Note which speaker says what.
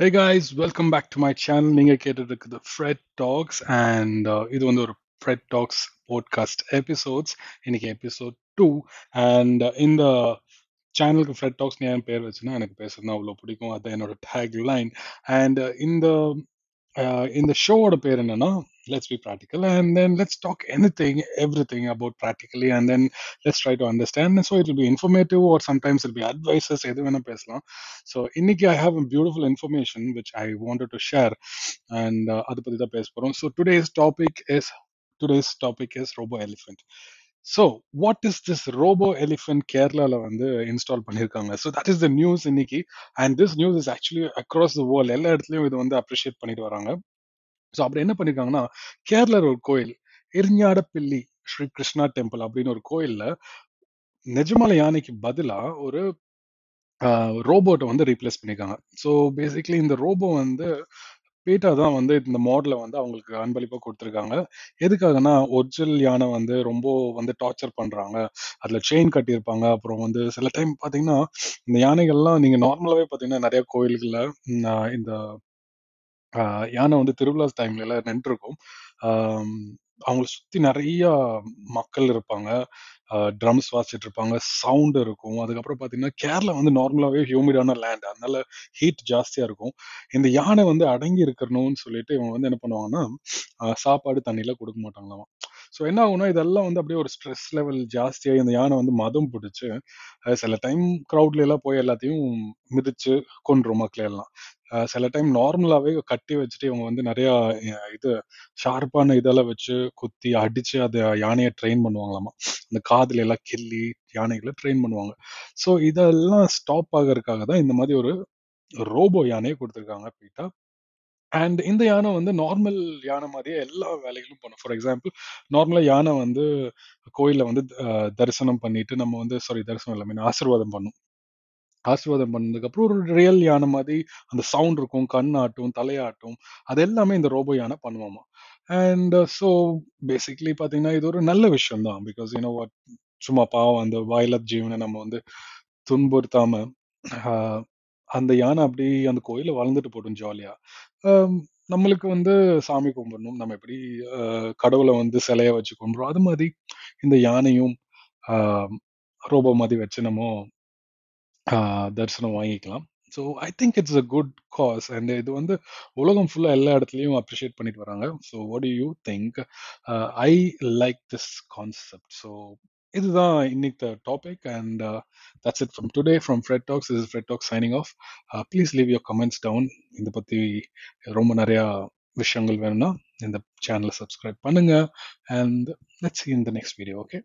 Speaker 1: Hey guys welcome back to my channel நீங்கள் கேட்டுட்டு இருக்குது ஃப்ரெட் டாக்ஸ் அண்ட் இது வந்து ஒரு ஃப்ரெட் டாக்ஸ் போட்காஸ்ட் எபிசோட்ஸ் இன்னைக்கு எபிசோட் டூ அண்ட் இந்த சேனலுக்கு ஃப்ரெட் டாக்ஸ் ஏன் பேர் வச்சுன்னா எனக்கு பேசுறது அவ்வளோ பிடிக்கும். அது என்னோட டேக் லைன் அண்ட் இந்த uh, இந்த ஷோவோட பேர் என்னன்னா let's be practical and then let's talk anything everything about practically and then let's try to understand so it be informative or sometimes it be advices எது வேணா பேசலாம். ஸோ இன்னைக்கு I have beautiful information which I wanted to share and அதை பற்றி தான் பேச போகிறோம் so today's topic is today's topic is robo elephant so what is this robo elephant கேரளால வந்து இன்ஸ்டால் பண்ணியிருக்காங்க so that is the news இன்னைக்கு and this news is actually across the world எல்லா இடத்துலையும் இது வந்து அப்ரிஷியேட் பண்ணிட்டு வராங்க. ஸோ அப்புறம் என்ன பண்ணியிருக்காங்கன்னா கேரளர் ஒரு கோயில் இரிஞ்ஞாடப்பிள்ளி ஸ்ரீ கிருஷ்ணா டெம்பிள் அப்படின்னு ஒரு கோயில்ல நிஜமால யானைக்கு பதிலா ஒரு ரோபோட்டை வந்து ரீப்ளேஸ் பண்ணிருக்காங்க. ஸோ பேசிக்லி இந்த ரோபோ வந்து பீட்டா தான் வந்து இந்த மாடலை வந்து அவங்களுக்கு அன்பளிப்பாக கொடுத்துருக்காங்க. எதுக்காகனா ஒரிஜினல் யானை வந்து ரொம்ப வந்து டார்ச்சர் பண்றாங்க. அதுல செயின் கட்டியிருப்பாங்க. அப்புறம் வந்து சில டைம் பாத்தீங்கன்னா இந்த யானைகள்லாம் நீங்க நார்மலாவே பாத்தீங்கன்னா நிறைய கோயில்களில் இந்த யானை வந்து திருவிழா டைம்ல எல்லாம் நின்றுருக்கும் அவங்கள சுத்தி நிறைய மக்கள் இருப்பாங்க. ட்ரம்ஸ் வாசிச்சுட்டு இருப்பாங்க. சவுண்ட் இருக்கும். அதுக்கப்புறம் பாத்தீங்கன்னா கேரளா வந்து நார்மலாவே ஹியூமிடான லேண்ட் அதனால ஹீட் ஜாஸ்தியா இருக்கும். இந்த யானை வந்து அடங்கி இருக்கணும்னு சொல்லிட்டு இவங்க வந்து என்ன பண்ணுவாங்கன்னா சாப்பாடு தண்ணியில கொடுக்க மாட்டாங்களாம். ஸோ என்ன ஆகும்னா இதெல்லாம் வந்து அப்படியே ஒரு ஸ்ட்ரெஸ் லெவல் ஜாஸ்தியாகி இந்த யானை வந்து மதம் பிடிச்சு சில டைம் க்ரௌட்ல எல்லாம் போய் எல்லாத்தையும் மிதிச்சு கொண்டுரும் மக்கள் எல்லாம். சில டைம் நார்மலாவே கட்டி வச்சுட்டு இவங்க வந்து நிறைய இது ஷார்ப்பான இதெல்லாம் வச்சு குத்தி அடிச்சு அதை யானையை ட்ரெயின் பண்ணுவாங்களாமா? அந்த காதுல எல்லாம் கிள்ளி யானைகளை ட்ரெயின் பண்ணுவாங்க. ஸோ இதெல்லாம் ஸ்டாப் ஆகறதுக்காக தான் இந்த மாதிரி ஒரு ரோபோ யானையை கொடுத்துருக்காங்க பீட்டா. அண்ட் இந்த யானை வந்து நார்மல் யானை மாதிரியே எல்லா வேலைகளும் பண்ணும். ஃபார் எக்ஸாம்பிள் நார்மலா யானை வந்து கோயிலில் வந்து தரிசனம் பண்ணிட்டு நம்ம வந்து சாரி தரிசனம் இல்லை மீன் ஆசீர்வாதம் பண்ணும். ஆசீர்வாதம் பண்ணதுக்கப்புறம் ஒரு ரியல் யானை மாதிரி அந்த சவுண்ட் இருக்கும் கண் ஆட்டும் தலையாட்டும் அது எல்லாமே இந்த ரோபோ யானை பண்ணுவாமா அண்ட் ஸோ பேசிக்லி பார்த்தீங்கன்னா இது ஒரு நல்ல விஷயம் தான். பிகாஸ் யூனோ வாட் சும்மா பாவம் அந்த வாயில ஜீவனை நம்ம வந்து துன்புறுத்தாம அந்த யானை அப்படி அந்த கோயிலில் வளர்ந்துட்டு போடும் ஜாலியா நம்மளுக்கு வந்து சாமி கும்பிடணும். நம்ம எப்படி கடவுளை வந்து சிலையை வச்சு கும்பிடுறோம். அது மாதிரி இந்த யானையும் ரோபோ மாதிரி வச்சு நம்ம ஆஹ் தரிசனம் வாங்கிக்கலாம். So I think it's a good cause and இது வந்து உலகம் ஃபுல்லாக எல்லா இடத்துலையும் அப்ரிஷியேட் பண்ணிட்டு வராங்க. So what you think I like this concept so இதுதான் இன்னைக்கு topic and that's it from today from Fred talks is Fred talks signing off please leave your comments down இதை பற்றி ரொம்ப நிறையா விஷயங்கள் வேணும்னா இந்த சேனலை சப்ஸ்கிரைப் பண்ணுங்க. And let's in the next video okay